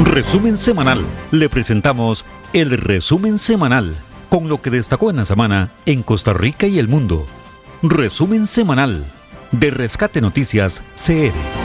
Resumen semanal. Le presentamos el resumen semanal con lo que destacó en la semana en Costa Rica y el mundo. Resumen semanal de Rescate Noticias CR.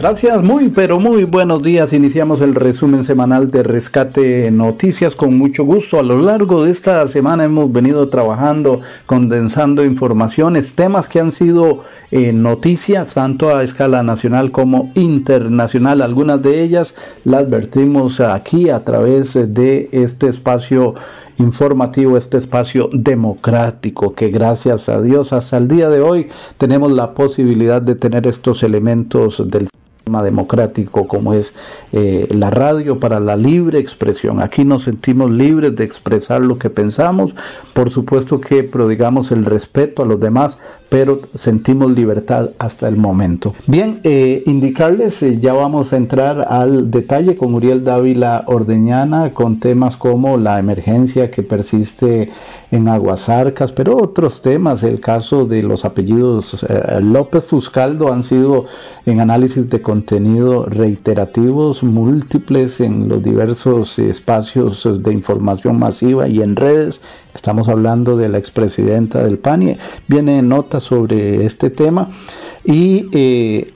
Gracias, muy pero muy buenos días. Iniciamos el resumen semanal de Rescate Noticias con mucho gusto. A lo largo de esta semana hemos venido trabajando, condensando informaciones, temas que han sido eh, noticias tanto a escala nacional como internacional. Algunas de ellas las vertimos aquí a través de este espacio informativo, este espacio democrático que gracias a Dios hasta el día de hoy tenemos la posibilidad de tener estos elementos del democrático como es eh, la radio para la libre expresión. Aquí nos sentimos libres de expresar lo que pensamos, por supuesto que prodigamos el respeto a los demás, pero sentimos libertad hasta el momento. Bien, eh, indicarles, eh, ya vamos a entrar al detalle con Uriel Dávila Ordeñana con temas como la emergencia que persiste en Aguasarcas, pero otros temas, el caso de los apellidos eh, López Fuscaldo han sido en análisis de contenido reiterativos, múltiples en los diversos espacios de información masiva y en redes. Estamos hablando de la expresidenta del PANI. Viene notas sobre este tema y eh,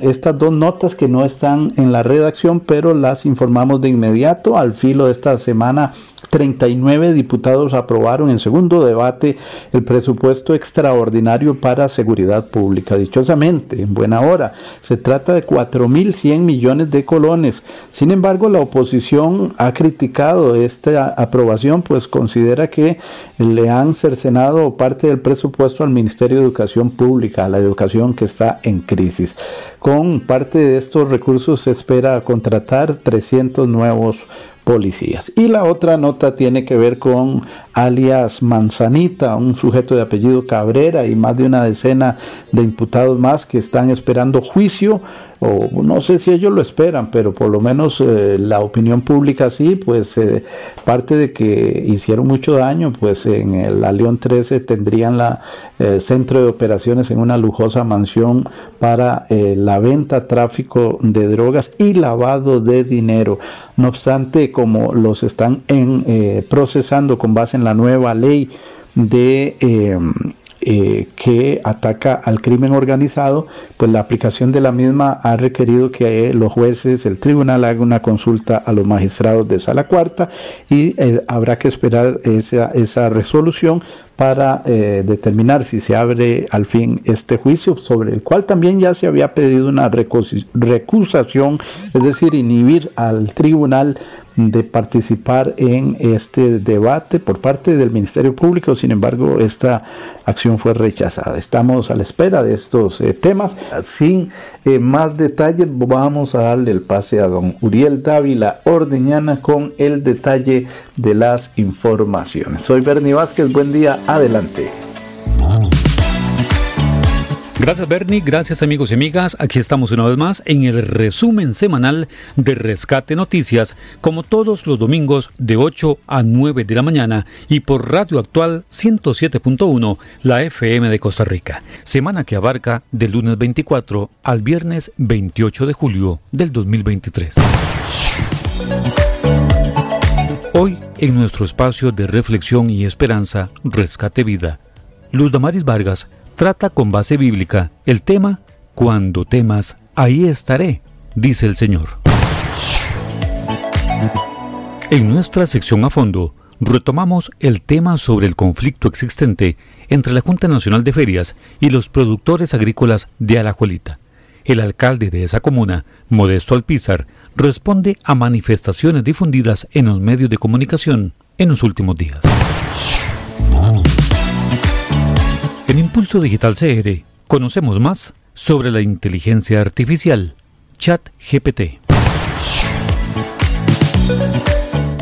estas dos notas que no están en la redacción, pero las informamos de inmediato al filo de esta semana 39 diputados aprobaron en segundo debate el presupuesto extraordinario para seguridad pública. Dichosamente, en buena hora, se trata de 4.100 millones de colones. Sin embargo, la oposición ha criticado esta aprobación, pues considera que le han cercenado parte del presupuesto al Ministerio de Educación Pública, a la educación que está en crisis. Con parte de estos recursos se espera contratar 300 nuevos policías. Y la otra nota tiene que ver con alias Manzanita, un sujeto de apellido Cabrera y más de una decena de imputados más que están esperando juicio o no sé si ellos lo esperan, pero por lo menos eh, la opinión pública sí, pues eh, parte de que hicieron mucho daño, pues en el, León 13 tendrían la eh, centro de operaciones en una lujosa mansión para la venta, tráfico de drogas y lavado de dinero. No obstante, como los están en, procesando con base en la nueva ley de eh, que ataca al crimen organizado, pues la aplicación de la misma ha requerido que los jueces, el tribunal haga una consulta a los magistrados de sala cuarta y eh, habrá que esperar esa, esa resolución para eh, determinar si se abre al fin este juicio, sobre el cual también ya se había pedido una recusación, es decir, inhibir al tribunal de participar en este debate por parte del Ministerio Público. Sin embargo, esta acción fue rechazada. Estamos a la espera de estos eh, temas. Sin eh, más detalles, vamos a darle el pase a don Uriel Dávila Ordeñana con el detalle de las informaciones. Soy Bernie Vázquez, buen día, adelante. Gracias Bernie, gracias amigos y amigas. Aquí estamos una vez más en el resumen semanal de Rescate Noticias, como todos los domingos de 8 a 9 de la mañana y por Radio Actual 107.1, la FM de Costa Rica. Semana que abarca del lunes 24 al viernes 28 de julio del 2023. Hoy, en nuestro espacio de reflexión y esperanza, Rescate Vida, Luz Damaris Vargas trata con base bíblica el tema Cuando temas, ahí estaré, dice el Señor. En nuestra sección a fondo, retomamos el tema sobre el conflicto existente entre la Junta Nacional de Ferias y los productores agrícolas de Alajuelita. El alcalde de esa comuna, Modesto Alpizar, responde a manifestaciones difundidas en los medios de comunicación en los últimos días. En Impulso Digital CR conocemos más sobre la inteligencia artificial, Chat GPT.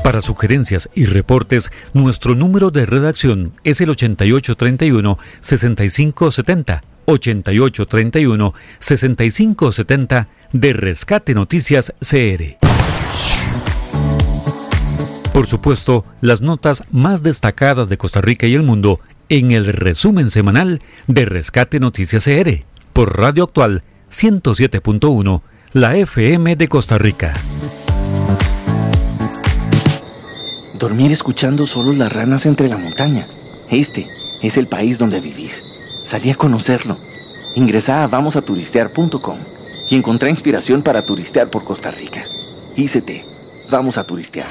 Para sugerencias y reportes, nuestro número de redacción es el 8831-6570. 8831-6570 de Rescate Noticias CR. Por supuesto, las notas más destacadas de Costa Rica y el mundo en el resumen semanal de Rescate Noticias CR por Radio Actual 107.1, la FM de Costa Rica. Dormir escuchando solo las ranas entre la montaña. Este es el país donde vivís. Salí a conocerlo. Ingresá a vamosaturistear.com y encontrá inspiración para turistear por Costa Rica. ICT. Vamos a turistear.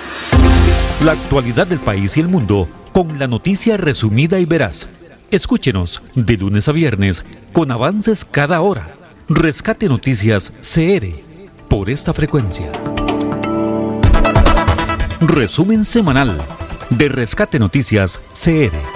La actualidad del país y el mundo con la noticia resumida y veraz. Escúchenos de lunes a viernes con avances cada hora. Rescate Noticias CR por esta frecuencia. Resumen semanal de Rescate Noticias CR.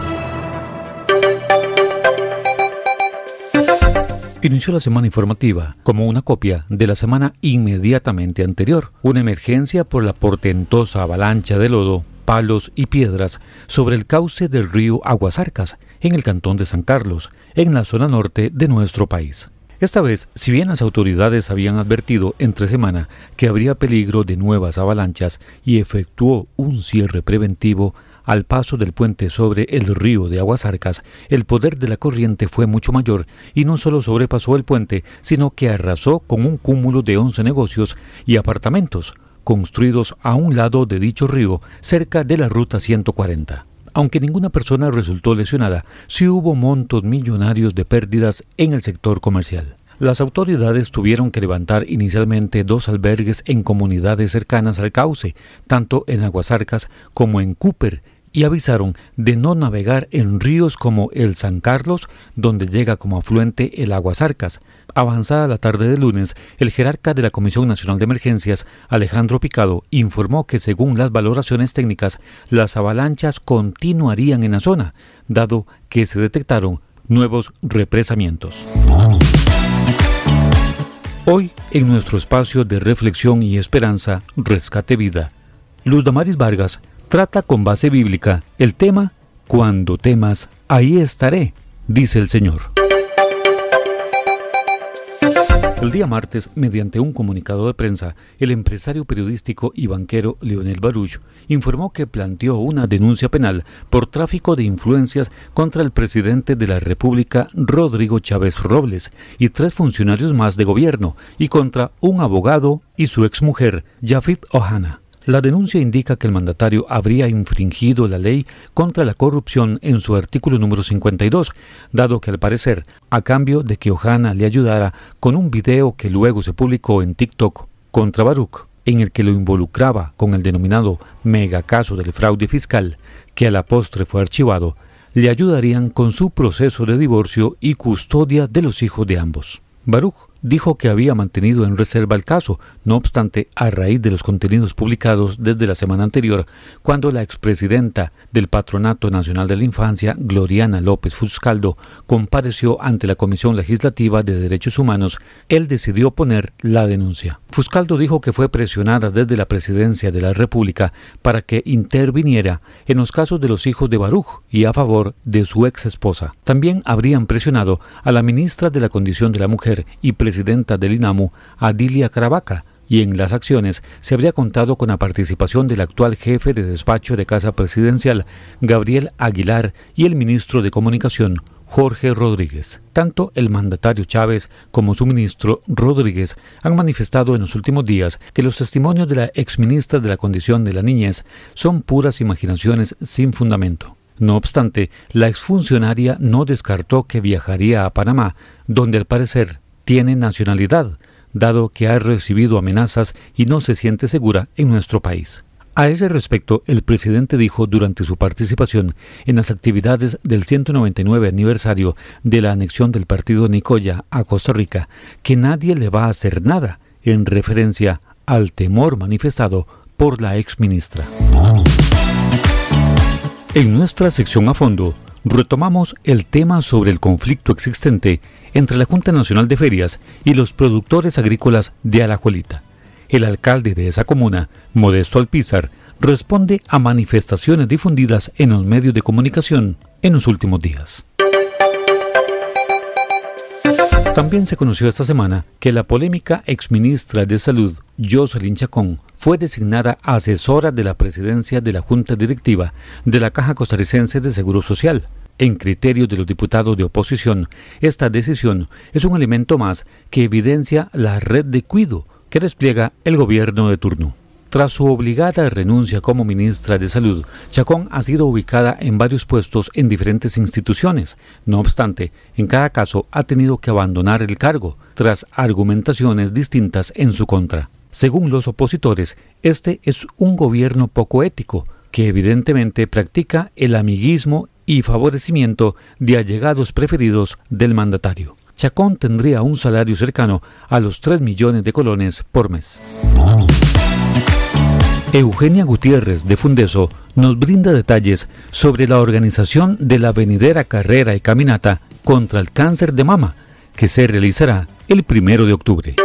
Inició la semana informativa como una copia de la semana inmediatamente anterior, una emergencia por la portentosa avalancha de lodo, palos y piedras sobre el cauce del río Aguasarcas, en el cantón de San Carlos, en la zona norte de nuestro país. Esta vez, si bien las autoridades habían advertido entre semana que habría peligro de nuevas avalanchas y efectuó un cierre preventivo al paso del puente sobre el río de Aguasarcas, el poder de la corriente fue mucho mayor y no solo sobrepasó el puente, sino que arrasó con un cúmulo de 11 negocios y apartamentos construidos a un lado de dicho río, cerca de la ruta 140. Aunque ninguna persona resultó lesionada, sí hubo montos millonarios de pérdidas en el sector comercial. Las autoridades tuvieron que levantar inicialmente dos albergues en comunidades cercanas al cauce, tanto en Aguasarcas como en Cooper, y avisaron de no navegar en ríos como el San Carlos, donde llega como afluente el Aguasarcas. Avanzada la tarde de lunes, el jerarca de la Comisión Nacional de Emergencias, Alejandro Picado, informó que según las valoraciones técnicas, las avalanchas continuarían en la zona, dado que se detectaron nuevos represamientos. Hoy, en nuestro espacio de reflexión y esperanza, Rescate Vida, Luz Damaris Vargas trata con base bíblica el tema Cuando temas, ahí estaré, dice el Señor. El día martes, mediante un comunicado de prensa, el empresario periodístico y banquero Leonel Baruch informó que planteó una denuncia penal por tráfico de influencias contra el presidente de la República, Rodrigo Chávez Robles, y tres funcionarios más de gobierno, y contra un abogado y su exmujer, Jafit Ohana. La denuncia indica que el mandatario habría infringido la ley contra la corrupción en su artículo número 52, dado que al parecer, a cambio de que Ojana le ayudara con un video que luego se publicó en TikTok contra Baruch, en el que lo involucraba con el denominado mega caso del fraude fiscal, que a la postre fue archivado, le ayudarían con su proceso de divorcio y custodia de los hijos de ambos. Baruch dijo que había mantenido en reserva el caso, no obstante, a raíz de los contenidos publicados desde la semana anterior, cuando la expresidenta del Patronato Nacional de la Infancia, Gloriana López Fuscaldo, compareció ante la Comisión Legislativa de Derechos Humanos, él decidió poner la denuncia. Fuscaldo dijo que fue presionada desde la presidencia de la República para que interviniera en los casos de los hijos de Baruch y a favor de su ex esposa. También habrían presionado a la ministra de la Condición de la Mujer y presidenta del INAMU, Adilia Caravaca, y en las acciones se habría contado con la participación del actual jefe de despacho de Casa Presidencial, Gabriel Aguilar, y el ministro de Comunicación, Jorge Rodríguez. Tanto el mandatario Chávez como su ministro Rodríguez han manifestado en los últimos días que los testimonios de la exministra de la Condición de la Niñez son puras imaginaciones sin fundamento. No obstante, la exfuncionaria no descartó que viajaría a Panamá, donde al parecer tiene nacionalidad, dado que ha recibido amenazas y no se siente segura en nuestro país. A ese respecto, el presidente dijo durante su participación en las actividades del 199 aniversario de la anexión del partido Nicoya a Costa Rica que nadie le va a hacer nada, en referencia al temor manifestado por la exministra. En nuestra sección a fondo, retomamos el tema sobre el conflicto existente entre la Junta Nacional de Ferias y los productores agrícolas de Alajuelita. El alcalde de esa comuna, Modesto Alpizar, responde a manifestaciones difundidas en los medios de comunicación en los últimos días. También se conoció esta semana que la polémica exministra de Salud, Jocelyn Chacón, fue designada asesora de la presidencia de la Junta Directiva de la Caja Costarricense de Seguro Social. En criterio de los diputados de oposición, esta decisión es un elemento más que evidencia la red de cuido que despliega el gobierno de turno. Tras su obligada renuncia como ministra de Salud, Chacón ha sido ubicada en varios puestos en diferentes instituciones. No obstante, en cada caso ha tenido que abandonar el cargo, tras argumentaciones distintas en su contra. Según los opositores, este es un gobierno poco ético, que evidentemente practica el amiguismo y favorecimiento de allegados preferidos del mandatario. Chacón tendría un salario cercano a los 3 millones de colones por mes. Eugenia Gutiérrez de Fundeso nos brinda detalles sobre la organización de la venidera carrera y caminata contra el cáncer de mama, que se realizará el primero de octubre.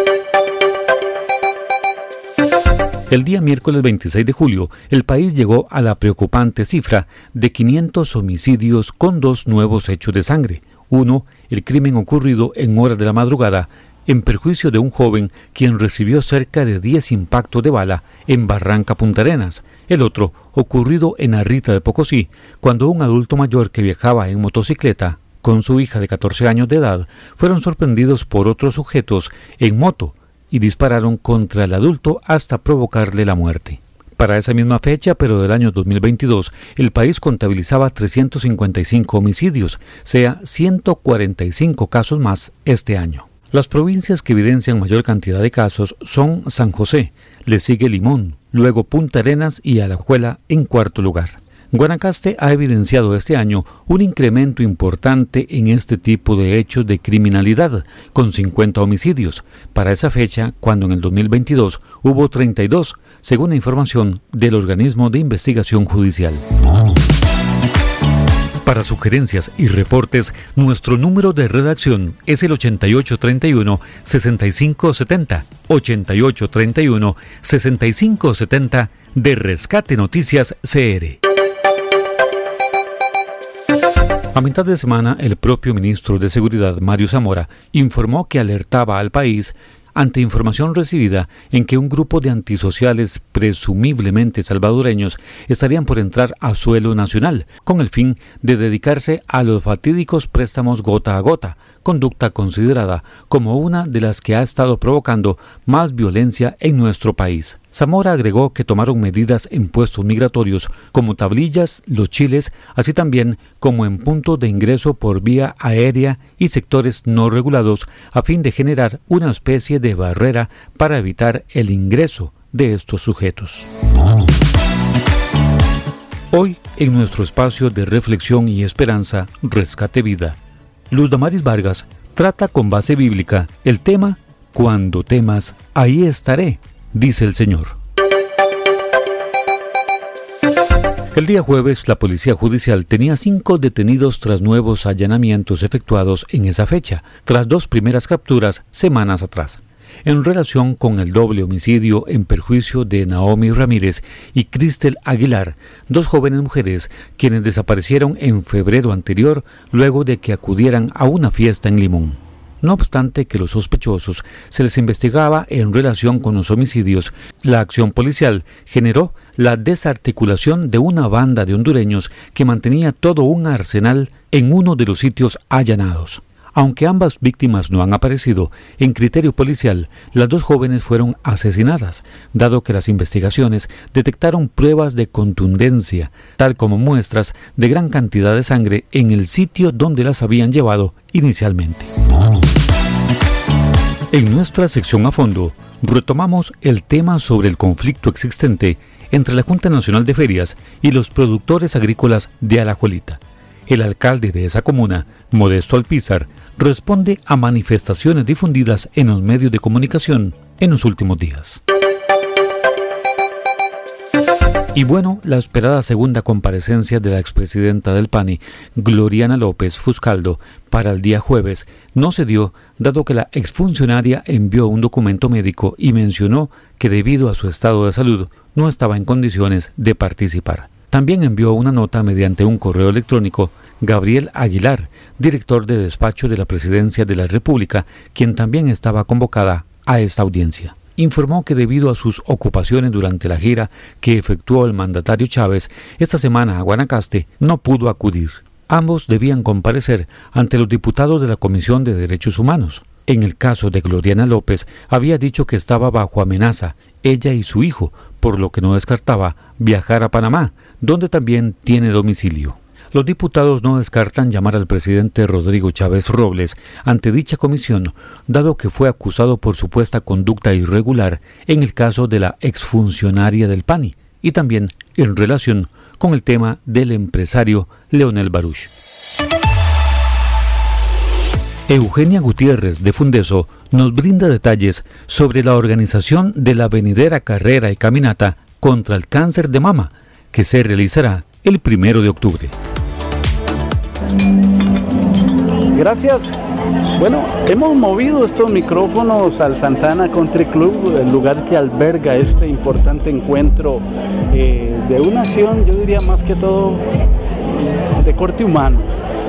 El día miércoles 26 de julio, el país llegó a la preocupante cifra de 500 homicidios con dos nuevos hechos de sangre. Uno, el crimen ocurrido en horas de la madrugada en perjuicio de un joven quien recibió cerca de 10 impactos de bala en Barranca Punta Arenas. El otro, ocurrido en Arrita de Pocosí, cuando un adulto mayor que viajaba en motocicleta con su hija de 14 años de edad fueron sorprendidos por otros sujetos en moto y dispararon contra el adulto hasta provocarle la muerte. Para esa misma fecha, pero del año 2022, el país contabilizaba 355 homicidios, sea 145 casos más este año. Las provincias que evidencian mayor cantidad de casos son San José, le sigue Limón, luego Punta Arenas y Alajuela en cuarto lugar. Guanacaste ha evidenciado este año un incremento importante en este tipo de hechos de criminalidad, con 50 homicidios, para esa fecha cuando en el 2022 hubo 32, según la información del organismo de investigación judicial. Para sugerencias y reportes, nuestro número de redacción es el 8831-6570. 8831-6570 de Rescate Noticias CR. A mitad de semana, el propio ministro de Seguridad, Mario Zamora, informó que alertaba al país ante información recibida en que un grupo de antisociales presumiblemente salvadoreños estarían por entrar a suelo nacional, con el fin de dedicarse a los fatídicos préstamos gota a gota, conducta considerada como una de las que ha estado provocando más violencia en nuestro país. Zamora agregó que tomaron medidas en puestos migratorios como tablillas, los chiles, así también como en puntos de ingreso por vía aérea y sectores no regulados a fin de generar una especie de barrera para evitar el ingreso de estos sujetos. Hoy, en nuestro espacio de reflexión y esperanza, Rescate Vida, Luz Damaris Vargas trata con base bíblica el tema Cuando temas, ahí estaré, dice el Señor. El día jueves, la Policía Judicial tenía cinco detenidos tras nuevos allanamientos efectuados en esa fecha, tras dos primeras capturas semanas atrás en relación con el doble homicidio en perjuicio de Naomi Ramírez y Cristel Aguilar, dos jóvenes mujeres quienes desaparecieron en febrero anterior luego de que acudieran a una fiesta en Limón. No obstante que los sospechosos se les investigaba en relación con los homicidios, la acción policial generó la desarticulación de una banda de hondureños que mantenía todo un arsenal en uno de los sitios allanados. Aunque ambas víctimas no han aparecido, en criterio policial, las dos jóvenes fueron asesinadas, dado que las investigaciones detectaron pruebas de contundencia, tal como muestras de gran cantidad de sangre en el sitio donde las habían llevado inicialmente. En nuestra sección a fondo, retomamos el tema sobre el conflicto existente entre la Junta Nacional de Ferias y los productores agrícolas de Alajuelita. El alcalde de esa comuna, Modesto Alpizar, responde a manifestaciones difundidas en los medios de comunicación en los últimos días. Y bueno, la esperada segunda comparecencia de la expresidenta del PANI, Gloriana López Fuscaldo, para el día jueves no se dio, dado que la exfuncionaria envió un documento médico y mencionó que debido a su estado de salud no estaba en condiciones de participar. También envió una nota mediante un correo electrónico Gabriel Aguilar, director de despacho de la Presidencia de la República, quien también estaba convocada a esta audiencia. Informó que debido a sus ocupaciones durante la gira que efectuó el mandatario Chávez esta semana a Guanacaste, no pudo acudir. ambos debían comparecer ante los diputados de la Comisión de Derechos Humanos. En el caso de Gloriana López, había dicho que estaba bajo amenaza, ella y su hijo, por lo que no descartaba viajar a Panamá, donde también tiene domicilio. Los diputados no descartan llamar al presidente Rodrigo Chávez Robles ante dicha comisión, dado que fue acusado por supuesta conducta irregular en el caso de la exfuncionaria del PANI y también en relación con el tema del empresario Leonel Baruch. Eugenia Gutiérrez de Fundeso nos brinda detalles sobre la organización de la venidera carrera y caminata contra el cáncer de mama, que se realizará el primero de octubre. Gracias. Bueno, hemos movido estos micrófonos al Santana Country Club, el lugar que alberga este importante encuentro eh, de una acción, yo diría más que todo, de corte humano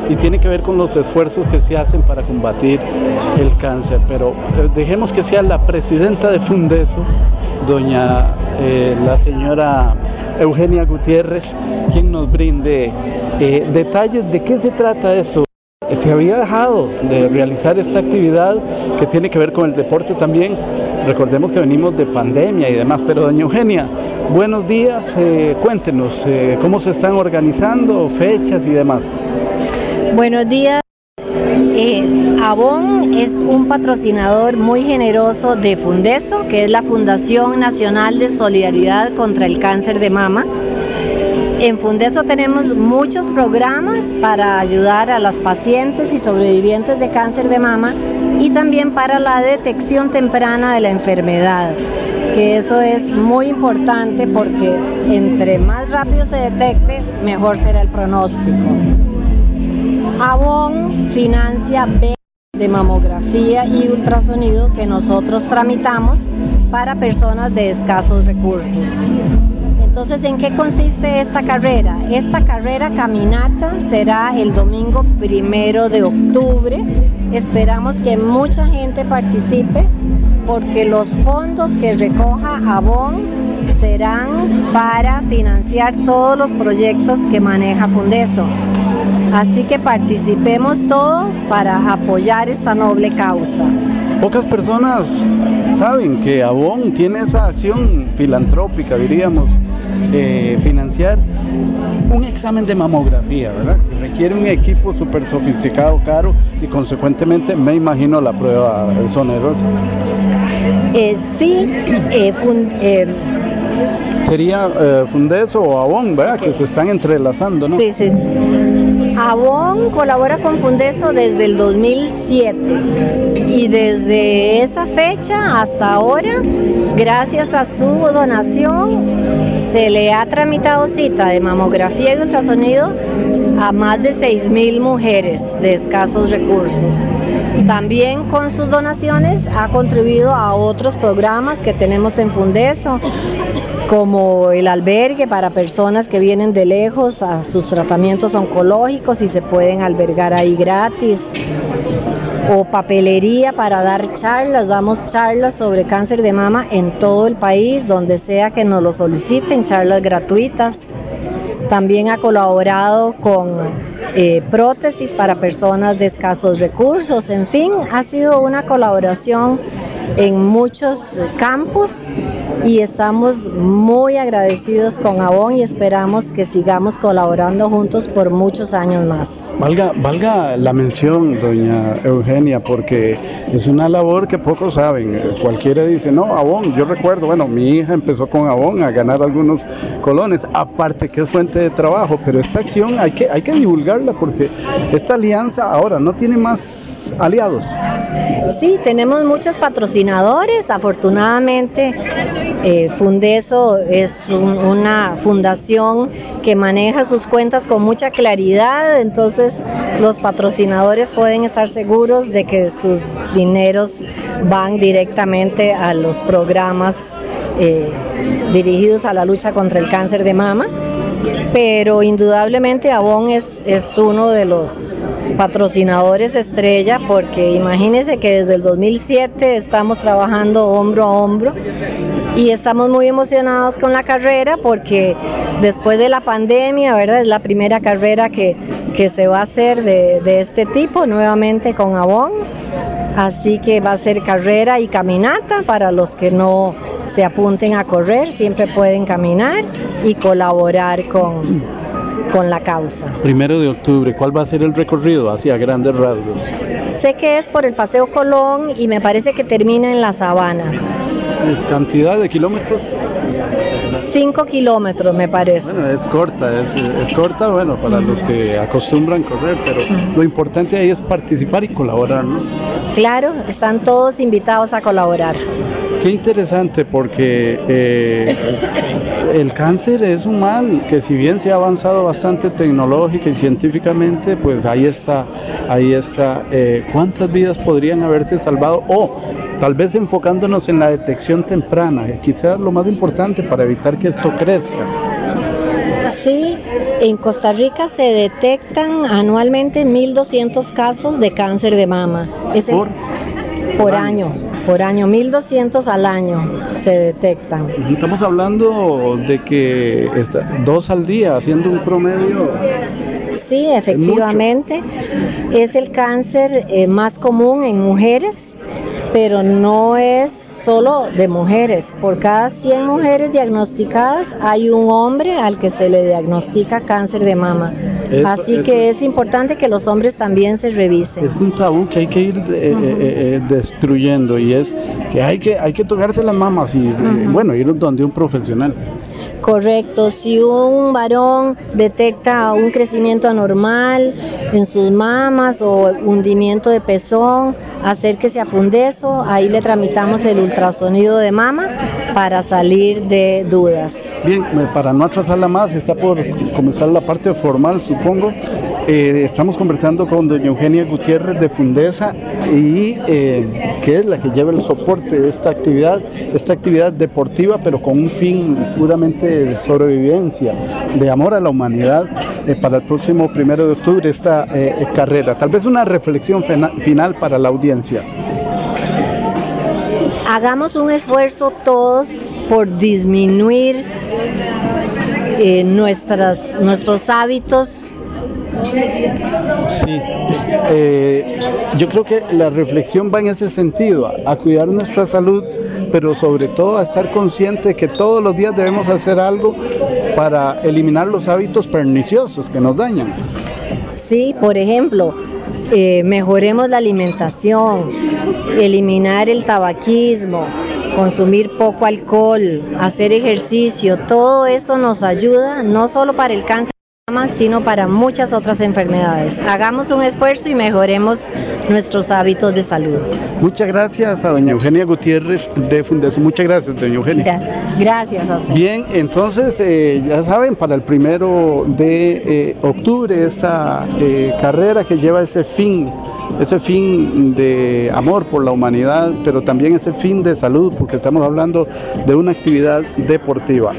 y tiene que ver con los esfuerzos que se hacen para combatir el cáncer. Pero eh, dejemos que sea la presidenta de Fundeso, doña eh, la señora Eugenia Gutiérrez, quien nos brinde eh, detalles de qué se trata esto. Se había dejado de realizar esta actividad que tiene que ver con el deporte también. Recordemos que venimos de pandemia y demás, pero doña Eugenia, buenos días, cuéntenos cómo se están organizando, fechas y demás. Buenos días. Eh, Avon es un patrocinador muy generoso de Fundeso, que es la Fundación Nacional de Solidaridad contra el Cáncer de Mama. En Fundeso tenemos muchos programas para ayudar a las pacientes y sobrevivientes de cáncer de mama y también para la detección temprana de la enfermedad, que eso es muy importante porque entre más rápido se detecte, mejor será el pronóstico. Avon financia B de mamografía y ultrasonido que nosotros tramitamos para personas de escasos recursos. Entonces, ¿en qué consiste esta carrera? Esta carrera caminata será el domingo primero de octubre. Esperamos que mucha gente participe porque los fondos que recoja Avon serán para financiar todos los proyectos que maneja Fundeso. Así que participemos todos para apoyar esta noble causa. Pocas personas saben que Avon tiene esa acción filantrópica, diríamos, eh, financiar un examen de mamografía, ¿verdad? Que requiere un equipo súper sofisticado, caro y consecuentemente me imagino la prueba es onerosa. Eh, sí, eh, eh sería Fundeso o Avon, ¿verdad? Que se están entrelazando, ¿no? Sí, sí. Avon colabora con Fundeso desde el 2007 y desde esa fecha hasta ahora, gracias a su donación, se le ha tramitado cita de mamografía y ultrasonido a más de 6.000 mujeres de escasos recursos. También con sus donaciones ha contribuido a otros programas que tenemos en Fundeso, como el albergue para personas que vienen de lejos a sus tratamientos oncológicos y se pueden albergar ahí gratis, o papelería para dar charlas, damos charlas sobre cáncer de mama en todo el país, donde sea que nos lo soliciten, charlas gratuitas. También ha colaborado con eh, prótesis para personas de escasos recursos, en fin, ha sido una colaboración en muchos campos y estamos muy agradecidos con Avon y esperamos que sigamos colaborando juntos por muchos años más. Valga, valga la mención, doña Eugenia, porque es una labor que pocos saben. Cualquiera dice, no, Avon, yo recuerdo, bueno, mi hija empezó con Avon a ganar algunos colones, aparte que es fuente de trabajo, pero esta acción hay que, hay que divulgarla porque esta alianza ahora no tiene más aliados. Sí, tenemos muchos patrocinadores, afortunadamente eh, Fundeso es una fundación que maneja sus cuentas con mucha claridad, entonces los patrocinadores pueden estar seguros de que sus dineros van directamente a los programas eh, dirigidos a la lucha contra el cáncer de mama pero indudablemente Avon es, es uno de los patrocinadores estrella porque imagínense que desde el 2007 estamos trabajando hombro a hombro y estamos muy emocionados con la carrera porque después de la pandemia, ¿verdad? Es la primera carrera que que se va a hacer de, de este tipo nuevamente con Avon. Así que va a ser carrera y caminata para los que no se apunten a correr, siempre pueden caminar y colaborar con, con la causa. Primero de octubre, ¿cuál va a ser el recorrido hacia grandes rasgos? Sé que es por el Paseo Colón y me parece que termina en la Sabana. ¿Cantidad de kilómetros? 5 kilómetros me parece. Bueno, es corta, es, es corta, bueno, para los que acostumbran correr, pero lo importante ahí es participar y colaborar, ¿no? Claro, están todos invitados a colaborar. Qué interesante porque eh, el cáncer es un mal que si bien se ha avanzado bastante tecnológica y científicamente, pues ahí está, ahí está. Eh, ¿Cuántas vidas podrían haberse salvado? O tal vez enfocándonos en la detección temprana, que quizás lo más importante para evitar que esto crezca. Sí, en Costa Rica se detectan anualmente 1.200 casos de cáncer de mama. Es el- ¿Por? por año, por año, 1.200 al año se detectan. Estamos hablando de que dos al día, haciendo un promedio. Sí, efectivamente, es el cáncer eh, más común en mujeres, pero no es solo de mujeres. Por cada 100 mujeres diagnosticadas hay un hombre al que se le diagnostica cáncer de mama. Eso- Así eso- que es importante que los hombres también se revisen. Es un tabú que hay que ir eh, eh, eh, destruyendo y es que hay que hay que tocarse las mamas y eh, bueno ir donde un profesional. Correcto, si un varón detecta un crecimiento anormal en sus mamas o hundimiento de pezón, acérquese a Fundeso, ahí le tramitamos el ultrasonido de mama para salir de dudas. Bien, eh, para no atrasarla más, está por comenzar la parte formal, supongo. Eh, estamos conversando con doña Eugenia Gutiérrez de Fundesa y eh, que es la que lleva el soporte de esta actividad, esta actividad deportiva, pero con un fin puramente de sobrevivencia, de amor a la humanidad eh, para el próximo primero de octubre esta eh, carrera. Tal vez una reflexión final para la audiencia. Hagamos un esfuerzo todos por disminuir eh, nuestras, nuestros hábitos Sí, eh, yo creo que la reflexión va en ese sentido, a, a cuidar nuestra salud, pero sobre todo a estar consciente que todos los días debemos hacer algo para eliminar los hábitos perniciosos que nos dañan. Sí, por ejemplo, eh, mejoremos la alimentación, eliminar el tabaquismo, consumir poco alcohol, hacer ejercicio, todo eso nos ayuda no solo para el cáncer de sino para muchas otras enfermedades. Hagamos un esfuerzo y mejoremos nuestros hábitos de salud. Muchas gracias a doña Eugenia Gutiérrez de Fundación. Muchas gracias, doña Eugenia. Gra- Gracias a usted. Bien, entonces eh, ya saben, para el primero de eh, octubre esta eh, carrera que lleva ese fin, ese fin de amor por la humanidad, pero también ese fin de salud, porque estamos hablando de una actividad deportiva.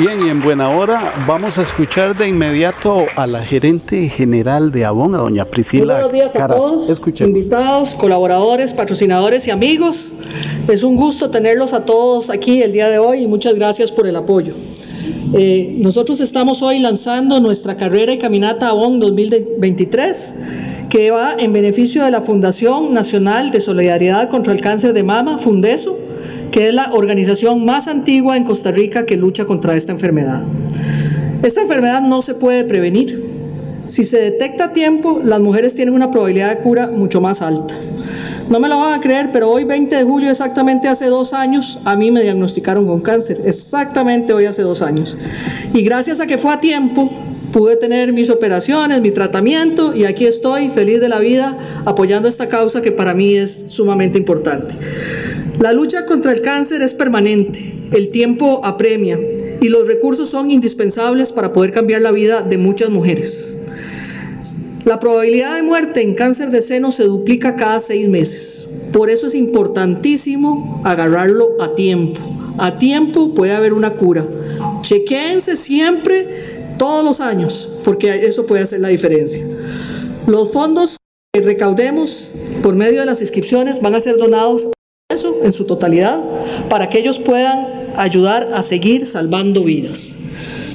Bien, y en buena hora vamos a escuchar de inmediato a la gerente general de Avon, a doña Priscila buenos días a Caras. todos, Escuchemos. invitados, colaboradores, patrocinadores y amigos. Es un gusto tenerlos a todos aquí el día de hoy y muchas gracias por el apoyo. Eh, nosotros estamos hoy lanzando nuestra carrera y caminata Avon 2023 que va en beneficio de la Fundación Nacional de Solidaridad contra el Cáncer de Mama, Fundeso, que es la organización más antigua en Costa Rica que lucha contra esta enfermedad. Esta enfermedad no se puede prevenir. Si se detecta a tiempo, las mujeres tienen una probabilidad de cura mucho más alta. No me lo van a creer, pero hoy 20 de julio, exactamente hace dos años, a mí me diagnosticaron con cáncer. Exactamente hoy hace dos años. Y gracias a que fue a tiempo, pude tener mis operaciones, mi tratamiento y aquí estoy feliz de la vida apoyando esta causa que para mí es sumamente importante. La lucha contra el cáncer es permanente, el tiempo apremia y los recursos son indispensables para poder cambiar la vida de muchas mujeres. La probabilidad de muerte en cáncer de seno se duplica cada seis meses. Por eso es importantísimo agarrarlo a tiempo. A tiempo puede haber una cura. Chequéense siempre, todos los años, porque eso puede hacer la diferencia. Los fondos que recaudemos por medio de las inscripciones van a ser donados en su totalidad para que ellos puedan ayudar a seguir salvando vidas.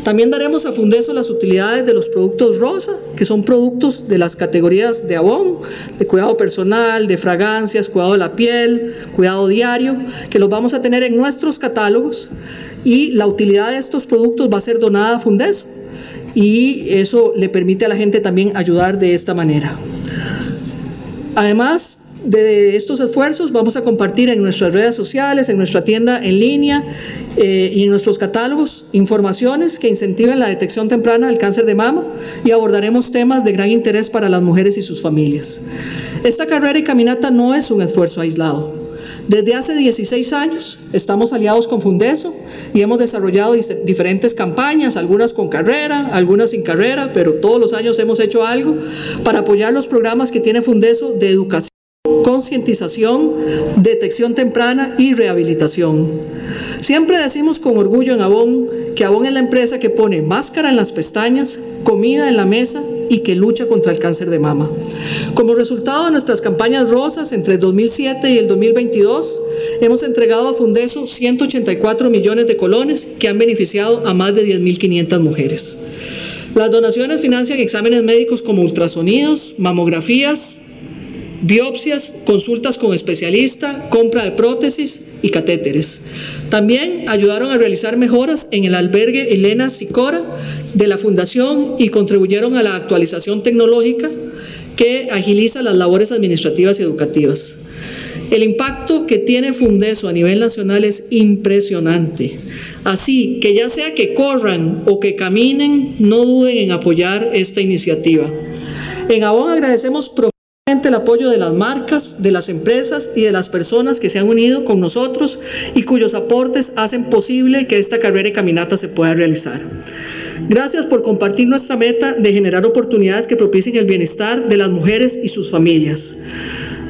También daremos a Fundeso las utilidades de los productos rosa, que son productos de las categorías de abón, de cuidado personal, de fragancias, cuidado de la piel, cuidado diario, que los vamos a tener en nuestros catálogos y la utilidad de estos productos va a ser donada a Fundeso y eso le permite a la gente también ayudar de esta manera. Además, de estos esfuerzos vamos a compartir en nuestras redes sociales, en nuestra tienda en línea eh, y en nuestros catálogos informaciones que incentiven la detección temprana del cáncer de mama y abordaremos temas de gran interés para las mujeres y sus familias. Esta carrera y caminata no es un esfuerzo aislado. Desde hace 16 años estamos aliados con Fundeso y hemos desarrollado diferentes campañas, algunas con carrera, algunas sin carrera, pero todos los años hemos hecho algo para apoyar los programas que tiene Fundeso de educación concientización, detección temprana y rehabilitación. Siempre decimos con orgullo en Avon que Avon es la empresa que pone máscara en las pestañas, comida en la mesa y que lucha contra el cáncer de mama. Como resultado de nuestras campañas rosas entre el 2007 y el 2022, hemos entregado a Fundeso 184 millones de colones que han beneficiado a más de 10.500 mujeres. Las donaciones financian exámenes médicos como ultrasonidos, mamografías, biopsias, consultas con especialista, compra de prótesis y catéteres. También ayudaron a realizar mejoras en el albergue Elena Sicora de la Fundación y contribuyeron a la actualización tecnológica que agiliza las labores administrativas y educativas. El impacto que tiene Fundeso a nivel nacional es impresionante. Así que ya sea que corran o que caminen, no duden en apoyar esta iniciativa. En Avon agradecemos el apoyo de las marcas, de las empresas y de las personas que se han unido con nosotros y cuyos aportes hacen posible que esta carrera y caminata se pueda realizar. Gracias por compartir nuestra meta de generar oportunidades que propicien el bienestar de las mujeres y sus familias.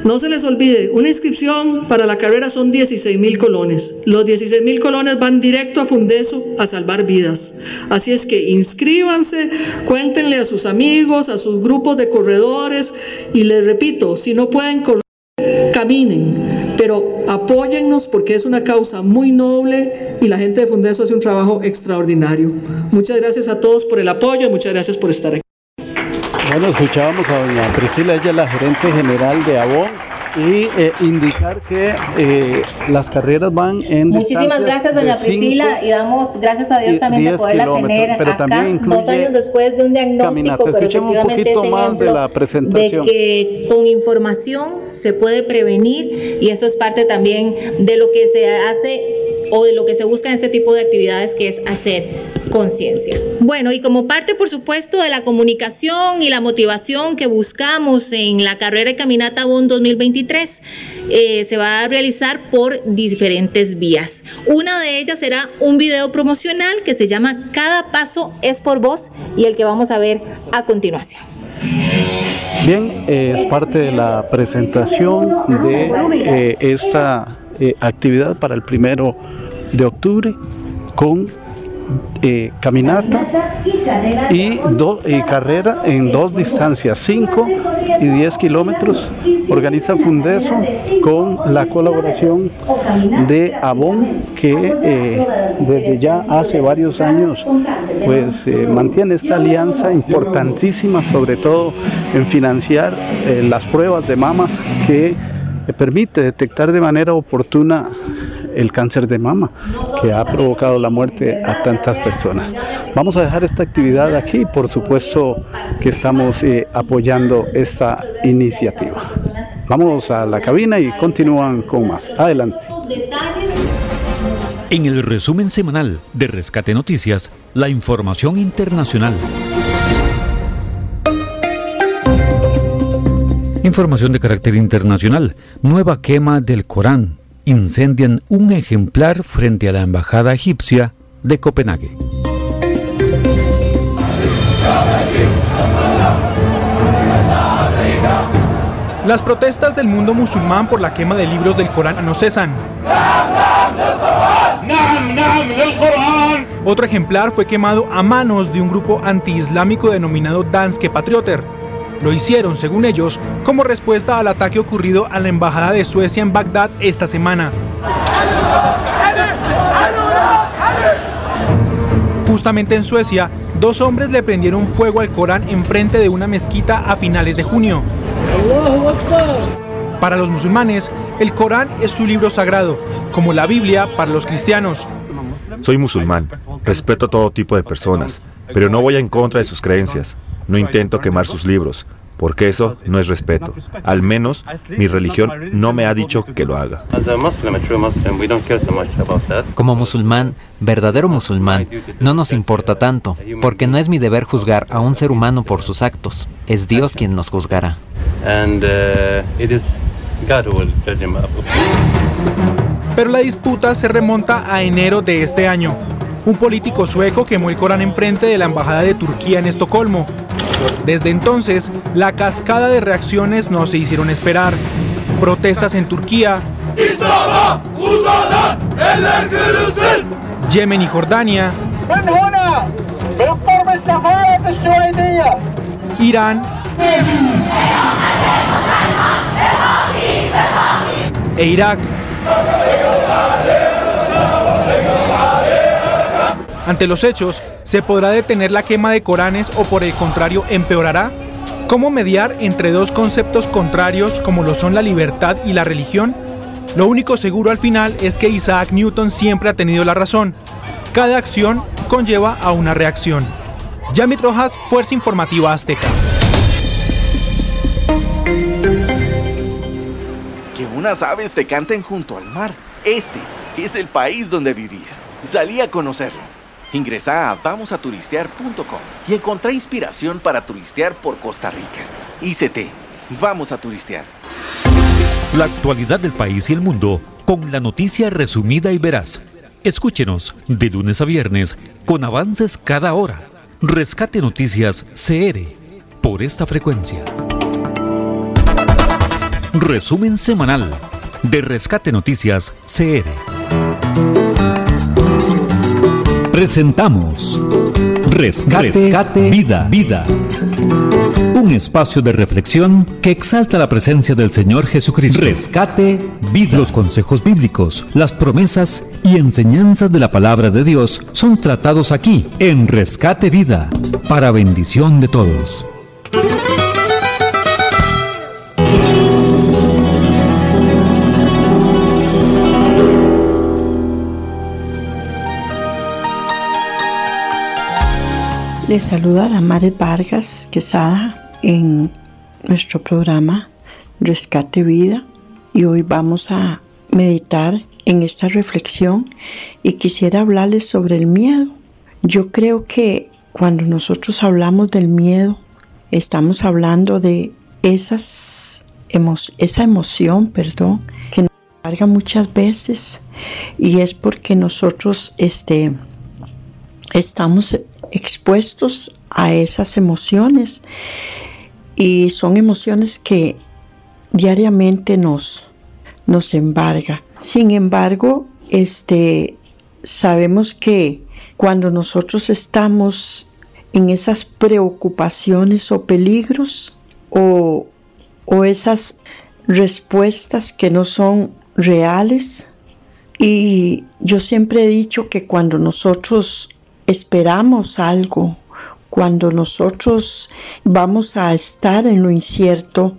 No se les olvide, una inscripción para la carrera son 16 mil colones. Los 16 mil colones van directo a Fundeso a salvar vidas. Así es que inscríbanse, cuéntenle a sus amigos, a sus grupos de corredores y les repito, si no pueden correr, caminen, pero apóyennos porque es una causa muy noble y la gente de Fundeso hace un trabajo extraordinario. Muchas gracias a todos por el apoyo muchas gracias por estar aquí. Bueno, escuchábamos a doña Priscila, ella es la gerente general de Avon y eh, indicar que eh, las carreras van en Muchísimas gracias, doña Priscila, y damos gracias a Dios también de poderla tener pero acá también dos años después de un diagnóstico, pero efectivamente un poquito más de la presentación. De que con información se puede prevenir y eso es parte también de lo que se hace o de lo que se busca en este tipo de actividades, que es hacer conciencia. Bueno, y como parte, por supuesto, de la comunicación y la motivación que buscamos en la carrera de Caminata BON 2023, eh, se va a realizar por diferentes vías. Una de ellas será un video promocional que se llama Cada paso es por vos y el que vamos a ver a continuación. Bien, es parte de la presentación de eh, esta eh, actividad para el primero de octubre con eh, caminata y, carrera en dos distancias, 5 y 10 kilómetros. Organiza Fundeso con la colaboración de Avon, que eh, desde ya hace varios años pues eh, mantiene esta alianza importantísima, sobre todo en financiar las pruebas de mamas que permite detectar de manera oportuna el cáncer de mama que ha provocado la muerte a tantas personas. Vamos a dejar esta actividad aquí, por supuesto que estamos eh, apoyando esta iniciativa. Vamos a la cabina y continúan con más. Adelante. En el resumen semanal de Rescate Noticias, la información internacional. Información de carácter internacional. Nueva quema del Corán incendian un ejemplar frente a la embajada egipcia de Copenhague. Las protestas del mundo musulmán por la quema de libros del Corán no cesan. Otro ejemplar fue quemado a manos de un grupo antiislámico denominado Danske Patrioter, lo hicieron, según ellos, como respuesta al ataque ocurrido a la Embajada de Suecia en Bagdad esta semana. Justamente en Suecia, dos hombres le prendieron fuego al Corán enfrente de una mezquita a finales de junio. Para los musulmanes, el Corán es su libro sagrado, como la Biblia para los cristianos. Soy musulmán, respeto a todo tipo de personas, pero no voy en contra de sus creencias. No intento quemar sus libros, porque eso no es respeto. Al menos mi religión no me ha dicho que lo haga. Como musulmán, verdadero musulmán, no nos importa tanto, porque no es mi deber juzgar a un ser humano por sus actos, es Dios quien nos juzgará. Pero la disputa se remonta a enero de este año. Un político sueco quemó el Corán enfrente de la embajada de Turquía en Estocolmo. Desde entonces, la cascada de reacciones no se hicieron esperar. Protestas en Turquía, Yemen y Jordania, Irán. E Irak. Ante los hechos, ¿se podrá detener la quema de Coranes o por el contrario empeorará? ¿Cómo mediar entre dos conceptos contrarios como lo son la libertad y la religión? Lo único seguro al final es que Isaac Newton siempre ha tenido la razón. Cada acción conlleva a una reacción. Yamit Rojas, Fuerza Informativa Azteca. Que unas aves te canten junto al mar. Este es el país donde vivís. Salí a conocerlo. Ingresa a vamosaturistear.com y encontrá inspiración para turistear por Costa Rica. ICT, vamos a turistear. La actualidad del país y el mundo con la noticia resumida y veraz. Escúchenos de lunes a viernes con avances cada hora. Rescate Noticias CR por esta frecuencia. Resumen semanal de Rescate Noticias CR. Presentamos Rescate, Vida, Vida. Un espacio de reflexión que exalta la presencia del Señor Jesucristo. Rescate Vida. Los consejos bíblicos, las promesas y enseñanzas de la palabra de Dios son tratados aquí, en Rescate Vida, para bendición de todos. Les saluda la Madre Vargas Quesada en nuestro programa Rescate Vida y hoy vamos a meditar en esta reflexión y quisiera hablarles sobre el miedo. Yo creo que cuando nosotros hablamos del miedo, estamos hablando de esas esa emoción, perdón, que nos carga muchas veces y es porque nosotros este, estamos expuestos a esas emociones y son emociones que diariamente nos, nos embarga. Sin embargo, este, sabemos que cuando nosotros estamos en esas preocupaciones o peligros o, o esas respuestas que no son reales, y yo siempre he dicho que cuando nosotros esperamos algo, cuando nosotros vamos a estar en lo incierto,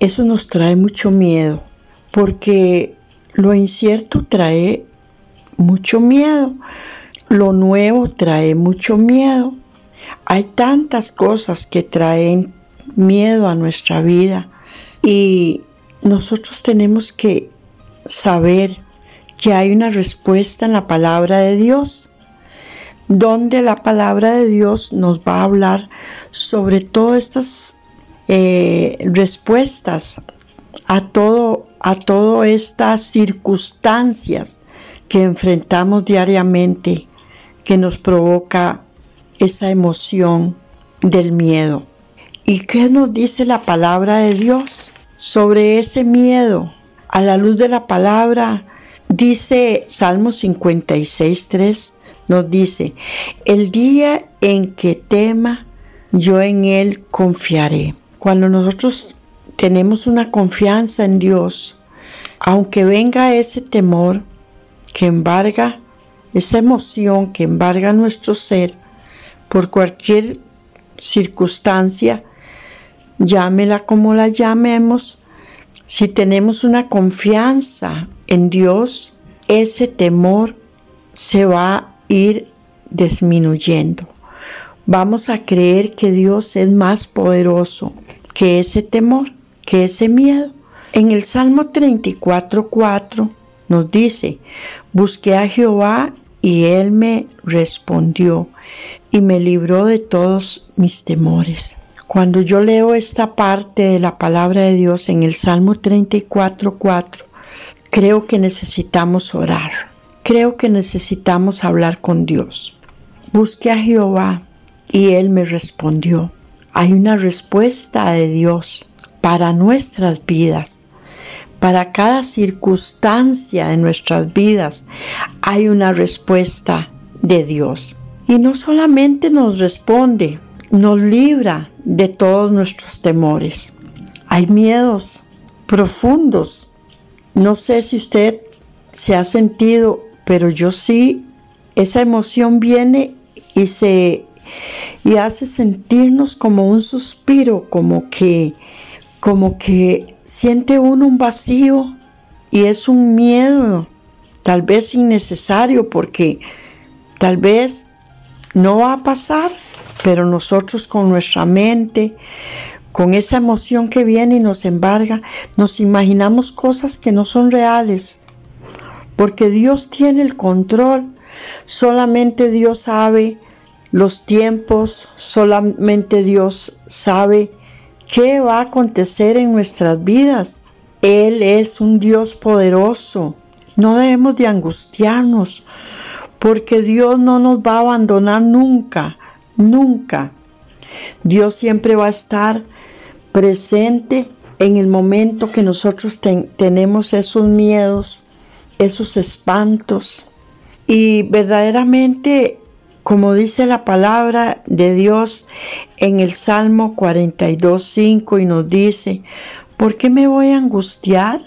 eso nos trae mucho miedo, porque lo incierto trae mucho miedo, lo nuevo trae mucho miedo. Hay tantas cosas que traen miedo a nuestra vida y nosotros tenemos que saber que hay una respuesta en la palabra de Dios donde la palabra de Dios nos va a hablar sobre todas estas eh, respuestas a todo a todas estas circunstancias que enfrentamos diariamente que nos provoca esa emoción del miedo. ¿Y qué nos dice la palabra de Dios sobre ese miedo? A la luz de la palabra dice Salmo 56.3 nos dice, el día en que tema, yo en él confiaré. Cuando nosotros tenemos una confianza en Dios, aunque venga ese temor que embarga esa emoción que embarga nuestro ser por cualquier circunstancia, llámela como la llamemos, si tenemos una confianza en Dios, ese temor se va ir disminuyendo. Vamos a creer que Dios es más poderoso que ese temor, que ese miedo. En el Salmo 34.4 nos dice, busqué a Jehová y él me respondió y me libró de todos mis temores. Cuando yo leo esta parte de la palabra de Dios en el Salmo 34.4, creo que necesitamos orar. Creo que necesitamos hablar con Dios. Busqué a Jehová y Él me respondió. Hay una respuesta de Dios para nuestras vidas. Para cada circunstancia de nuestras vidas hay una respuesta de Dios. Y no solamente nos responde, nos libra de todos nuestros temores. Hay miedos profundos. No sé si usted se ha sentido, pero yo sí, esa emoción viene y se y hace sentirnos como un suspiro, como que como que siente uno un vacío y es un miedo tal vez innecesario porque tal vez no va a pasar, pero nosotros con nuestra mente, con esa emoción que viene y nos embarga, nos imaginamos cosas que no son reales, porque Dios tiene el control, solamente Dios sabe los tiempos, solamente Dios sabe qué va a acontecer en nuestras vidas. Él es un Dios poderoso. No debemos de angustiarnos porque Dios no nos va a abandonar nunca nunca. Dios siempre va a estar presente en el momento que nosotros tenemos esos miedos, esos espantos. Y verdaderamente, como dice la palabra de Dios en el Salmo 42.5 y nos dice, ¿por qué me voy a angustiar?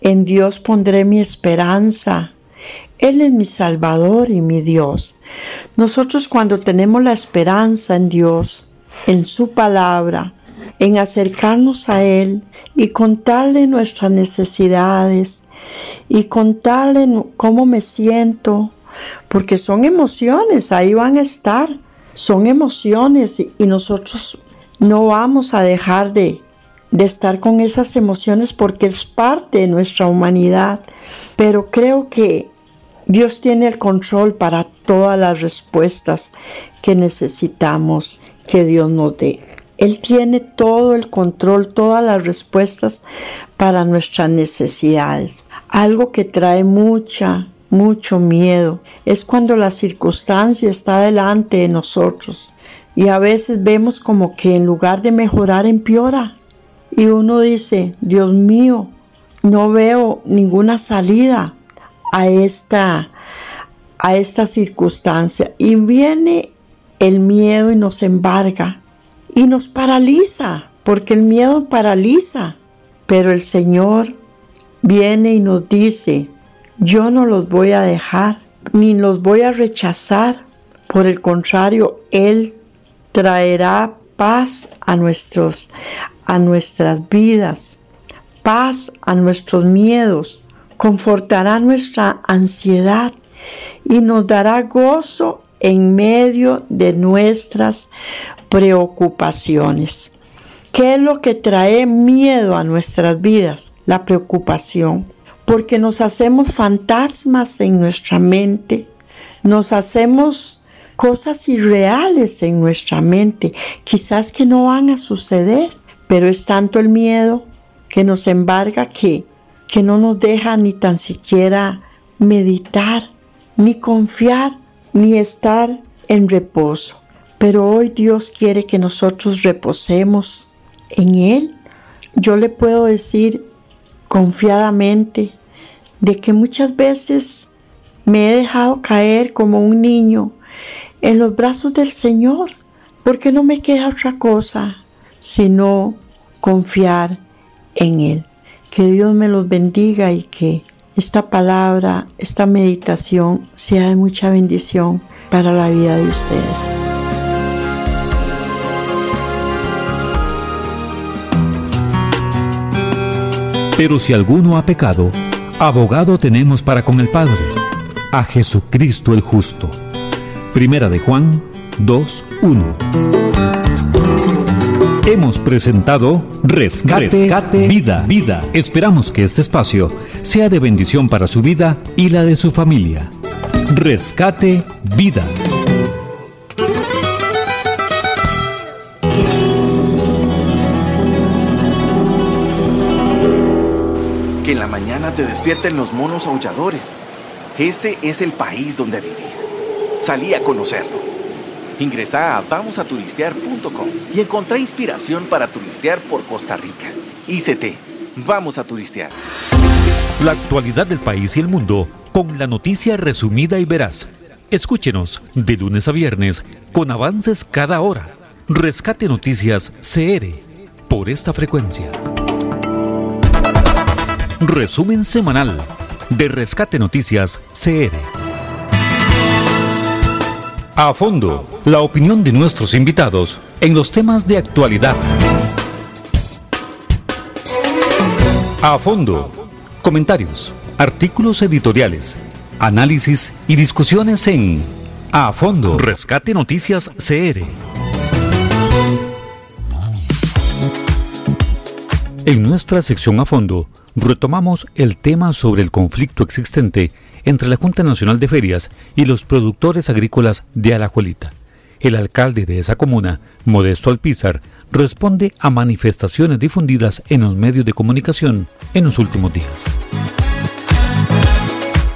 En Dios pondré mi esperanza. Él es mi Salvador y mi Dios. Nosotros cuando tenemos la esperanza en Dios, en su palabra, en acercarnos a Él y contarle nuestras necesidades y contarle cómo me siento, porque son emociones, ahí van a estar, son emociones y, nosotros no vamos a dejar de, de estar con esas emociones porque es parte de nuestra humanidad, pero creo que Dios tiene el control para todas las respuestas que necesitamos que Dios nos dé. Él tiene todo el control, todas las respuestas para nuestras necesidades. Algo que trae mucha, mucho miedo es cuando la circunstancia está delante de nosotros y a veces vemos como que en lugar de mejorar empeora. Y uno dice, Dios mío, no veo ninguna salida a esta, a esta circunstancia y viene el miedo y nos embarga y nos paraliza, porque el miedo paraliza, pero el Señor viene y nos dice, yo no los voy a dejar, ni los voy a rechazar, por el contrario, Él traerá paz a nuestros a nuestras vidas, paz a nuestros miedos, confortará nuestra ansiedad y nos dará gozo en medio de nuestras preocupaciones. ¿Qué es lo que trae miedo a nuestras vidas? La preocupación, porque nos hacemos fantasmas en nuestra mente, nos hacemos cosas irreales en nuestra mente, quizás que no van a suceder, pero es tanto el miedo que nos embarga que que no nos deja ni tan siquiera meditar, ni confiar, ni estar en reposo. Pero hoy Dios quiere que nosotros reposemos en Él. Yo le puedo decir confiadamente de que muchas veces me he dejado caer como un niño en los brazos del Señor, porque no me queda otra cosa sino confiar en Él. Que Dios me los bendiga y que esta palabra, esta meditación sea de mucha bendición para la vida de ustedes. Pero si alguno ha pecado, abogado tenemos para con el Padre, a Jesucristo el justo. Primera de Juan 2.1 Hemos presentado Rescate, Vida, Vida. Esperamos que este espacio sea de bendición para su vida y la de su familia. Rescate Vida. Que en la mañana te despierten los monos aulladores. Este es el país donde vivís. Salí a conocerlo. Ingresa a vamosaturistear.com y encontrá inspiración para turistear por Costa Rica. ICT, vamos a turistear. La actualidad del país y el mundo con la noticia resumida y veraz. Escúchenos de lunes a viernes con avances cada hora. Rescate Noticias CR por esta frecuencia. Resumen semanal de Rescate Noticias CR. A fondo, la opinión de nuestros invitados en los temas de actualidad. A fondo, comentarios, artículos editoriales, análisis y discusiones en A fondo, Rescate Noticias CR. En nuestra sección A fondo, retomamos el tema sobre el conflicto existente entre la Junta Nacional de Ferias y los productores agrícolas de Alajuelita. El alcalde de esa comuna, Modesto Alpizar, responde a manifestaciones difundidas en los medios de comunicación en los últimos días.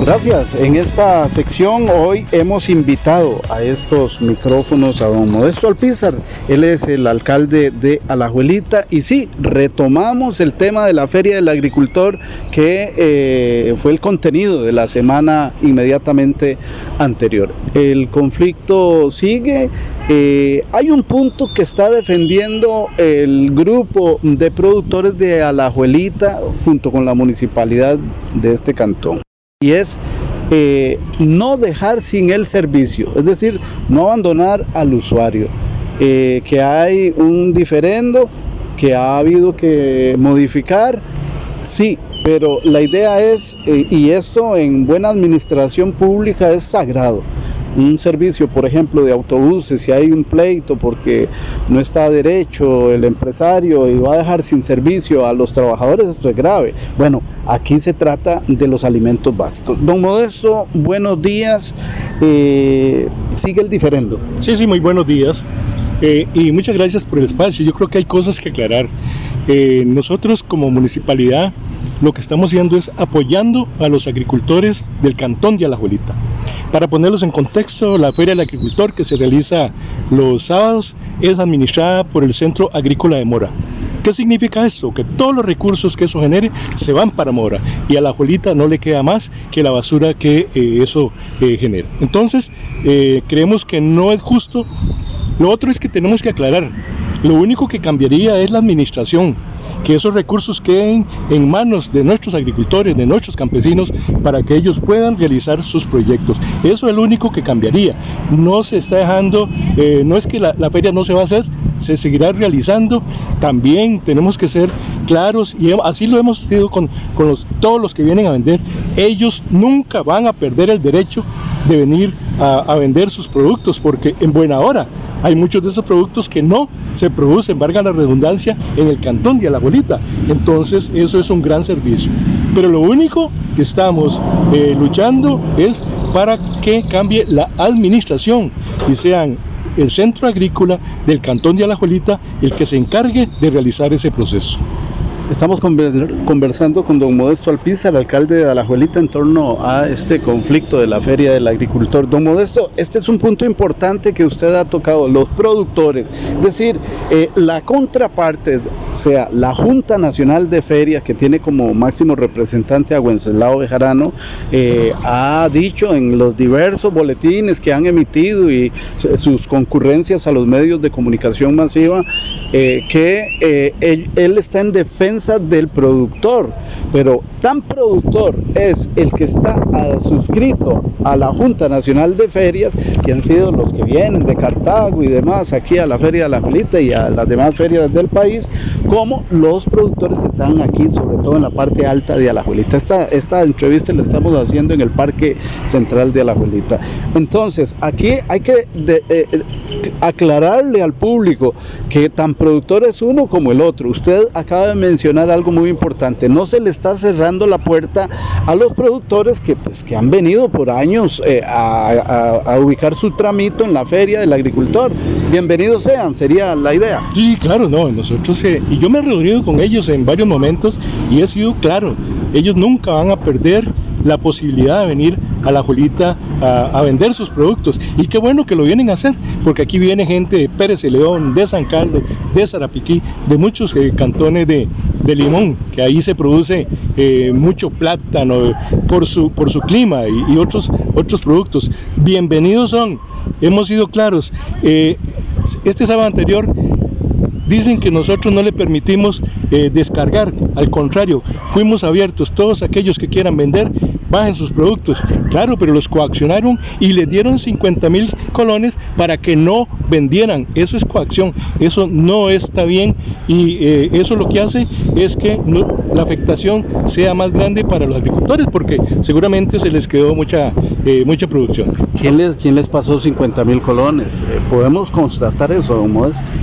Gracias. En esta sección hoy hemos invitado a estos micrófonos a don Modesto Alpizar. Él es el alcalde de Alajuelita y sí, retomamos el tema de la Feria del Agricultor que eh, fue el contenido de la semana inmediatamente anterior. El conflicto sigue. Eh, hay un punto que está defendiendo el grupo de productores de Alajuelita junto con la municipalidad de este cantón y es eh, no dejar sin el servicio, es decir, no abandonar al usuario, eh, que hay un diferendo que ha habido que modificar, sí, pero la idea es, eh, y esto en buena administración pública es sagrado, un servicio, por ejemplo, de autobuses, si hay un pleito porque no está derecho el empresario y va a dejar sin servicio a los trabajadores, esto es grave. Bueno, aquí se trata de los alimentos básicos. Don Modesto, buenos días. Eh, sigue el diferendo. Sí, sí, muy buenos días. Eh, y muchas gracias por el espacio. Yo creo que hay cosas que aclarar. Eh, nosotros como municipalidad lo que estamos haciendo es apoyando a los agricultores del cantón de Alajuelita. Para ponerlos en contexto, la Feria del Agricultor que se realiza los sábados es administrada por el Centro Agrícola de Mora. ¿Qué significa esto? Que todos los recursos que eso genere se van para Mora y a la Juelita no le queda más que la basura que eh, eso eh, genera. Entonces, eh, creemos que no es justo. Lo otro es que tenemos que aclarar, lo único que cambiaría es la administración que esos recursos queden en manos de nuestros agricultores, de nuestros campesinos, para que ellos puedan realizar sus proyectos. Eso es lo único que cambiaría. No se está dejando, eh, no es que la, feria no se va a hacer, se seguirá realizando. También tenemos que ser claros y así lo hemos sido con, todos los que vienen a vender. Ellos nunca van a perder el derecho de venir a, a vender sus productos porque en buena hora hay muchos de esos productos que no se producen, valga la redundancia, en el cantón de Alajuelita. Entonces, eso es un gran servicio. Pero lo único que estamos eh, luchando es para que cambie la administración y sean el centro agrícola del cantón de Alajuelita el que se encargue de realizar ese proceso. Estamos conversando con don Modesto Alpiza, el alcalde de Alajuelita, en torno a este conflicto de la Feria del Agricultor. Don Modesto, este es un punto importante que usted ha tocado, los productores. Es decir, eh, la contraparte, o sea, la Junta Nacional de Ferias, que tiene como máximo representante a Wenceslao Bejarano, eh, ha dicho en los diversos boletines que han emitido y sus concurrencias a los medios de comunicación masiva eh, que él está en defensa defensa del productor, pero tan productor es el que está ah, suscrito a la Junta Nacional de Ferias, que han sido los que vienen de Cartago y demás aquí a la Feria de la Jolita y a las demás ferias del país, como los productores que están aquí, sobre todo en la parte alta de Alajuelita. Esta, esta entrevista la estamos haciendo en el Parque Central de Alajuelita. Entonces, aquí hay que eh, eh, aclararle al público que tan productor es uno como el otro. Usted acaba de mencionar algo muy importante, no se le está cerrando la puerta a los productores que, pues, que han venido por años eh, a, ubicar su tramito en la feria del agricultor. Bienvenidos sean, sería la idea. Sí, claro, no, nosotros, eh, y yo me he reunido con ellos en varios momentos y he sido claro, ellos nunca van a perder la posibilidad de venir a la Jolita a, vender sus productos. Y qué bueno que lo vienen a hacer, porque aquí viene gente de Pérez y León, de San Carlos, de Zarapiquí, de muchos eh, cantones de, Limón, que ahí se produce eh, mucho plátano por su, por su clima y, otros, otros productos. Bienvenidos son, hemos sido claros. Eh, este sábado anterior Dicen que nosotros no le permitimos descargar, al contrario, fuimos abiertos, todos aquellos que quieran vender, bajen sus productos. Claro, pero los coaccionaron y les dieron 50 mil colones para que no vendieran. Eso es coacción, eso no está bien y eh, eso lo que hace es que la afectación sea más grande para los agricultores porque seguramente se les quedó mucha, eh, mucha producción. ¿Quién les, ¿Quién les pasó 50 mil colones? ¿Podemos constatar eso, don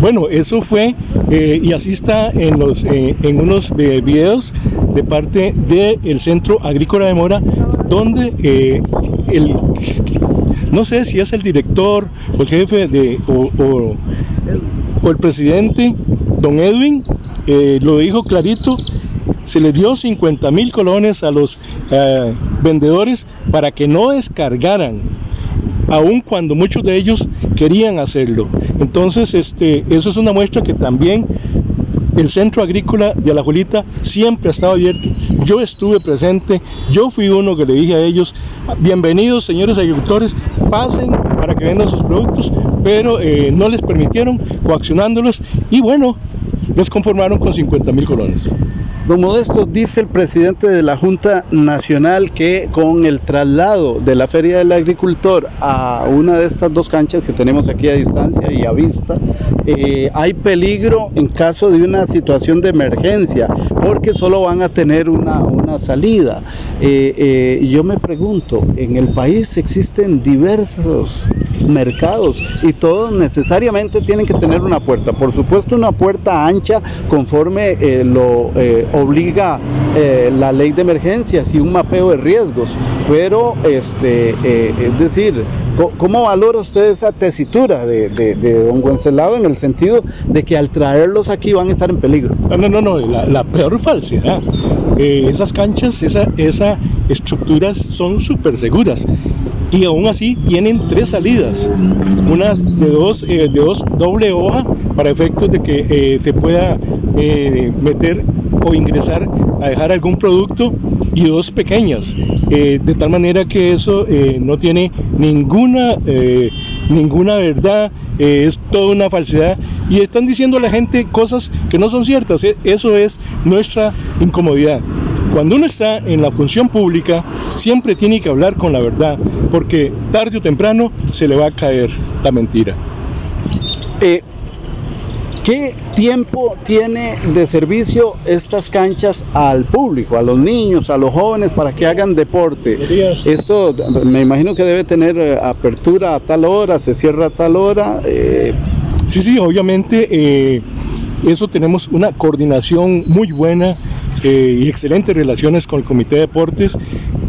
Bueno, eso fue eh, y así está en, los, eh, en unos videos de parte del Centro Agrícola de Mora, donde eh, el, no sé si es el director o el jefe de, o, el presidente, don Edwin, lo dijo clarito, se le dio 50 mil colones a los vendedores para que no descargaran aun cuando muchos de ellos querían hacerlo. Entonces, este, eso es una muestra que también el centro agrícola de Alajuelita siempre ha estado abierto. Yo estuve presente, yo fui uno que le dije a ellos, bienvenidos señores agricultores, pasen para que vendan sus productos, pero eh, no les permitieron coaccionándolos y bueno, los conformaron con 50 mil colones. Don Modesto, dice el presidente de la Junta Nacional que con el traslado de la Feria del Agricultor a una de estas dos canchas que tenemos aquí a distancia y a vista, eh, hay peligro en caso de una situación de emergencia, porque solo van a tener una, una salida. Eh, eh, yo me pregunto, en el país existen diversos mercados y todos necesariamente tienen que tener una puerta. Por supuesto, una puerta ancha conforme lo obliga eh, la ley de emergencias y un mapeo de riesgos. Pero, este, es decir, ¿cómo valora usted esa tesitura de, don Wenceslao en el sentido de que al traerlos aquí van a estar en peligro? No, no, no, la, peor falsedad. esas canchas, esas esa estructuras son súper seguras y aún así tienen tres salidas, una de dos, eh, de dos doble hoja para efectos de que eh, se pueda eh, meter o ingresar a dejar algún producto y dos pequeñas, de tal manera que eso no tiene ninguna, ninguna verdad, es toda una falsedad y están diciendo a la gente cosas que no son ciertas, eso es nuestra incomodidad. Cuando uno está en la función pública, siempre tiene que hablar con la verdad, porque tarde o temprano se le va a caer la mentira. Eh, ¿Qué tiempo tiene de servicio estas canchas al público, a los niños, a los jóvenes para que hagan deporte? Esto me imagino que debe tener eh, apertura a tal hora, se cierra a tal hora. Eh. Sí, sí, obviamente eso tenemos una coordinación muy buena eh, y excelentes relaciones con el Comité de Deportes.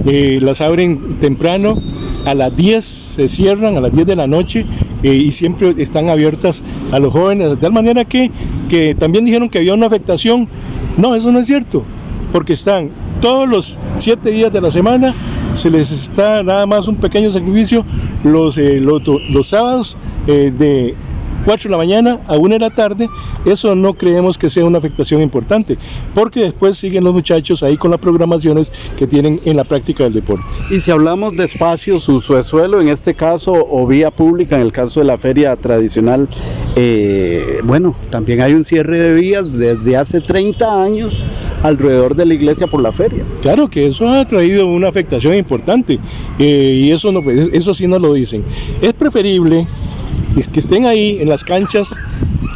Eh, las abren temprano, a las 10 se cierran, a las 10 de la noche, eh, y siempre están abiertas a los jóvenes, de tal manera que, que también dijeron que había una afectación. No, eso no es cierto, porque están todos los 7 días de la semana, se les está nada más un pequeño sacrificio los, los, los sábados de 4 de la mañana a 1 de la tarde, eso no creemos que sea una afectación importante, porque después siguen los muchachos ahí con las programaciones que tienen en la práctica del deporte. Y si hablamos de espacios, uso de suelo, en este caso, o vía pública, en el caso de la feria tradicional, Eh, bueno, también hay un cierre de vías desde hace 30 años alrededor de la iglesia por la feria. Claro que eso ha traído una afectación importante eh, y eso, no, pues, eso sí no lo dicen. Es preferible que estén ahí en las canchas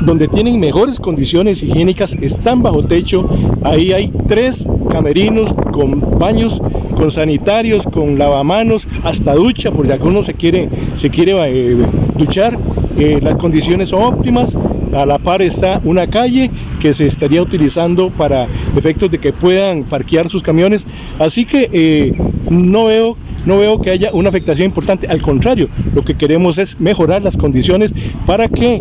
donde tienen mejores condiciones higiénicas, están bajo techo, ahí hay tres camerinos con baños, con sanitarios, con lavamanos, hasta ducha, por si alguno se quiere, se quiere eh, duchar, eh, las condiciones son óptimas, a la par está una calle que se estaría utilizando para efectos de que puedan parquear sus camiones, así que eh, no veo no veo que haya una afectación importante, al contrario, lo que queremos es mejorar las condiciones para que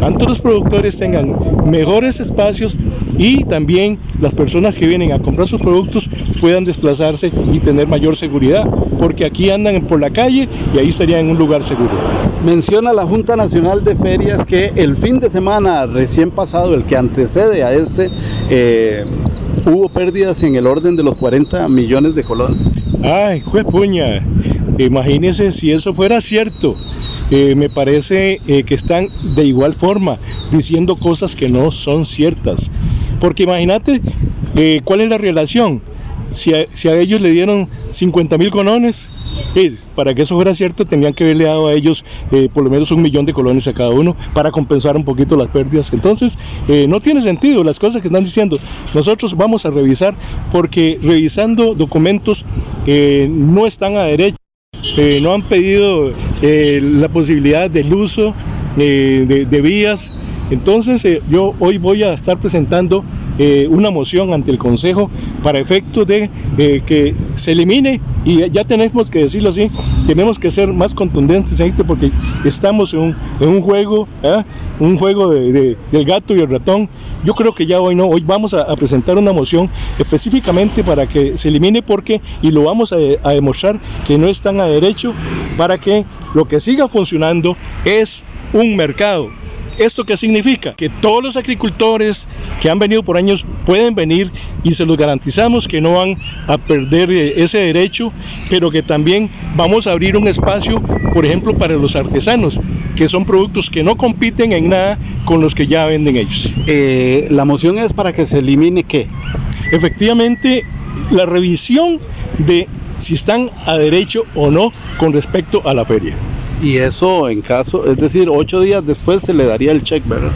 tanto los productores tengan mejores espacios y también las personas que vienen a comprar sus productos puedan desplazarse y tener mayor seguridad, porque aquí andan por la calle y ahí estarían en un lugar seguro. Menciona la Junta Nacional de Ferias que el fin de semana recién pasado, el que antecede a este, eh, hubo pérdidas en el orden de los 40 millones de colones. Ay, puña, imagínense si eso fuera cierto. Eh, me parece eh, que están de igual forma diciendo cosas que no son ciertas. Porque imagínate eh, cuál es la relación. Si a, si a, ellos le dieron 50 mil colones, para que eso fuera cierto, tenían que haberle dado a ellos por lo menos un millón de colones a cada uno para compensar un poquito las pérdidas. Entonces, no tiene sentido las cosas que están diciendo. Nosotros vamos a revisar porque revisando documentos no están a derecho. Eh, no han pedido eh, la posibilidad del uso eh, de, vías. Entonces yo hoy voy a estar presentando una moción ante el Consejo para efecto de que se elimine, y ya tenemos que decirlo así, tenemos que ser más contundentes en esto porque estamos en un, juego, un juego del gato y el ratón, yo creo que ya hoy no, hoy vamos a, presentar una moción específicamente para que se elimine porque, y lo vamos a, a demostrar que no están a derecho, para que lo que siga funcionando es un mercado, ¿Esto qué significa? Que todos los agricultores que han venido por años pueden venir y se los garantizamos que no van a perder eh, ese derecho, pero que también vamos a abrir un espacio, por ejemplo, para los artesanos, que son productos que no compiten en nada con los que ya venden ellos. Eh, la moción es para que se elimine qué? Efectivamente, la revisión de si están a derecho o no con respecto a la feria. Y eso en caso, es decir, ocho días después se le daría el check, ¿verdad?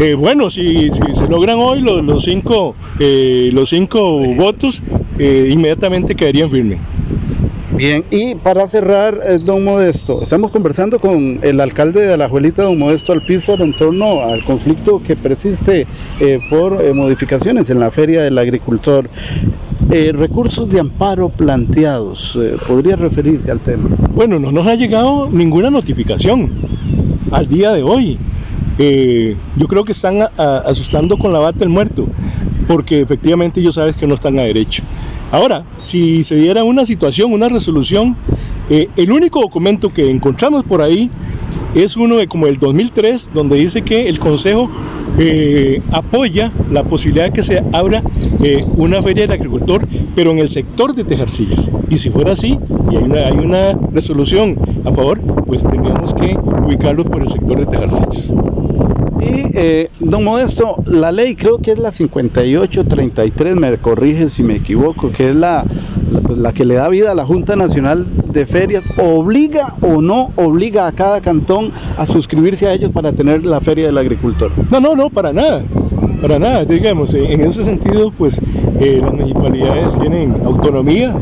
Eh, bueno, si, se logran hoy los, los cinco, eh, los cinco votos, eh, inmediatamente quedarían firmes. Bien, y para cerrar, don Modesto, estamos conversando con el alcalde de Alajuelita, don Modesto Alpizo, en torno al conflicto que persiste por modificaciones en la Feria del Agricultor. Eh, recursos de amparo planteados, eh, ¿podría referirse al tema? Bueno, no nos ha llegado ninguna notificación al día de hoy. Eh, yo creo que están asustando con la bata el muerto, porque efectivamente ellos saben que no están a derecho. Ahora, si se diera una situación, una resolución, el único documento que encontramos por ahí es uno de como el 2003, donde dice que el Consejo eh, apoya la posibilidad de que se abra eh, una feria del agricultor, pero en el sector de Tejarcillas. Y si fuera así, y hay una, hay una resolución a favor, pues tendríamos que ubicarlo por el sector de Tejarcillas. Y, eh, don Modesto, la ley creo que es la 5833, me corrige si me equivoco, que es la, pues, la, que le da vida a la Junta Nacional de Ferias, ¿obliga o no obliga a cada cantón a suscribirse a ellos para tener la Feria del Agricultor? No, no, no, para nada, para nada, digamos, en ese sentido, pues eh, las municipalidades tienen autonomía,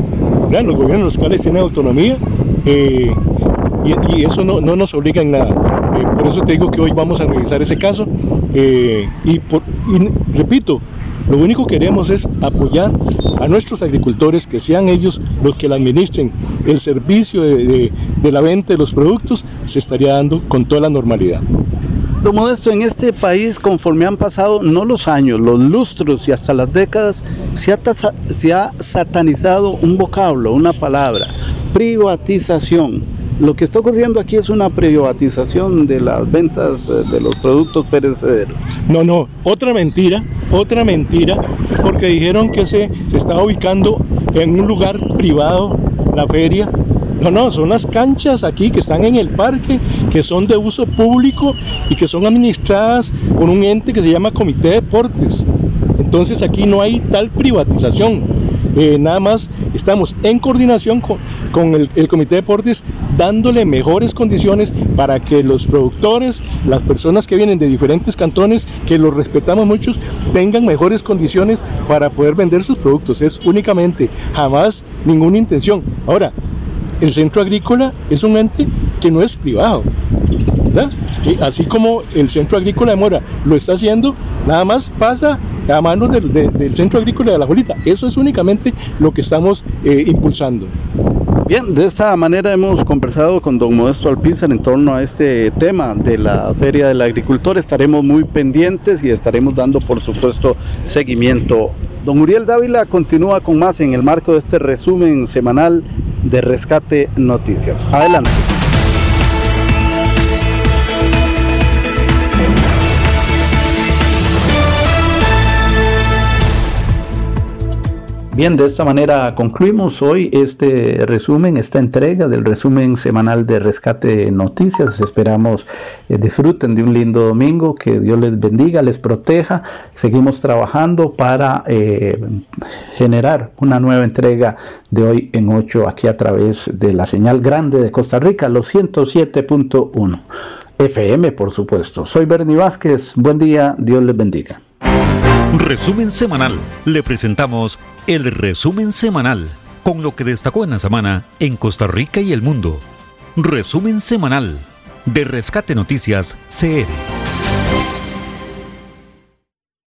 los gobiernos locales tienen autonomía. Eh, y, eso no, nos obliga en nada. Por eso te digo que hoy vamos a revisar ese caso eh, y, repito, lo único que queremos es apoyar a nuestros agricultores, que sean ellos los que administren. El servicio de, la venta de los productos se estaría dando con toda la normalidad. Lo modesto, en este país, conforme han pasado no los años, los lustros y hasta las décadas, se ha, se ha satanizado un vocablo, una palabra, privatización lo que está ocurriendo aquí es una privatización de las ventas eh, de los productos perecederos. No, no, otra mentira, otra mentira, porque dijeron que se, se estaba ubicando en un lugar privado la feria. No, no, son las canchas aquí que están en el parque que son de uso público y que son administradas por un ente que se llama Comité de Deportes. Entonces aquí no hay tal privatización. Eh, nada más estamos en coordinación con, el, el, Comité de Deportes dándole mejores condiciones para que los productores, las personas que vienen de diferentes cantones, que los respetamos muchos, tengan mejores condiciones para poder vender sus productos. Es únicamente, jamás ninguna intención. Ahora, el centro agrícola es un ente que no es privado. así como el centro agrícola de Mora lo está haciendo, nada más pasa a manos del, centro agrícola de la Jolita. Eso es únicamente lo que estamos eh, impulsando. Bien, de esta manera hemos conversado con don Modesto Alpizar en torno a este tema de la Feria del Agricultor. Estaremos muy pendientes y estaremos dando, por supuesto, seguimiento. Don Uriel Dávila continúa con más en el marco de este resumen semanal de Rescate Noticias. Adelante. Bien, de esta manera concluimos hoy este resumen, esta entrega del resumen semanal de Rescate Noticias. Esperamos eh, disfruten de un lindo domingo, que Dios les bendiga, les proteja. Seguimos trabajando para eh, generar una nueva entrega de hoy en 8 aquí a través de la señal grande de Costa Rica, los 107.1 FM, por supuesto. Soy Bernie Vázquez, buen día, Dios les bendiga. Resumen semanal. Le presentamos el resumen semanal con lo que destacó en la semana en Costa Rica y el mundo. Resumen semanal de Rescate Noticias CR.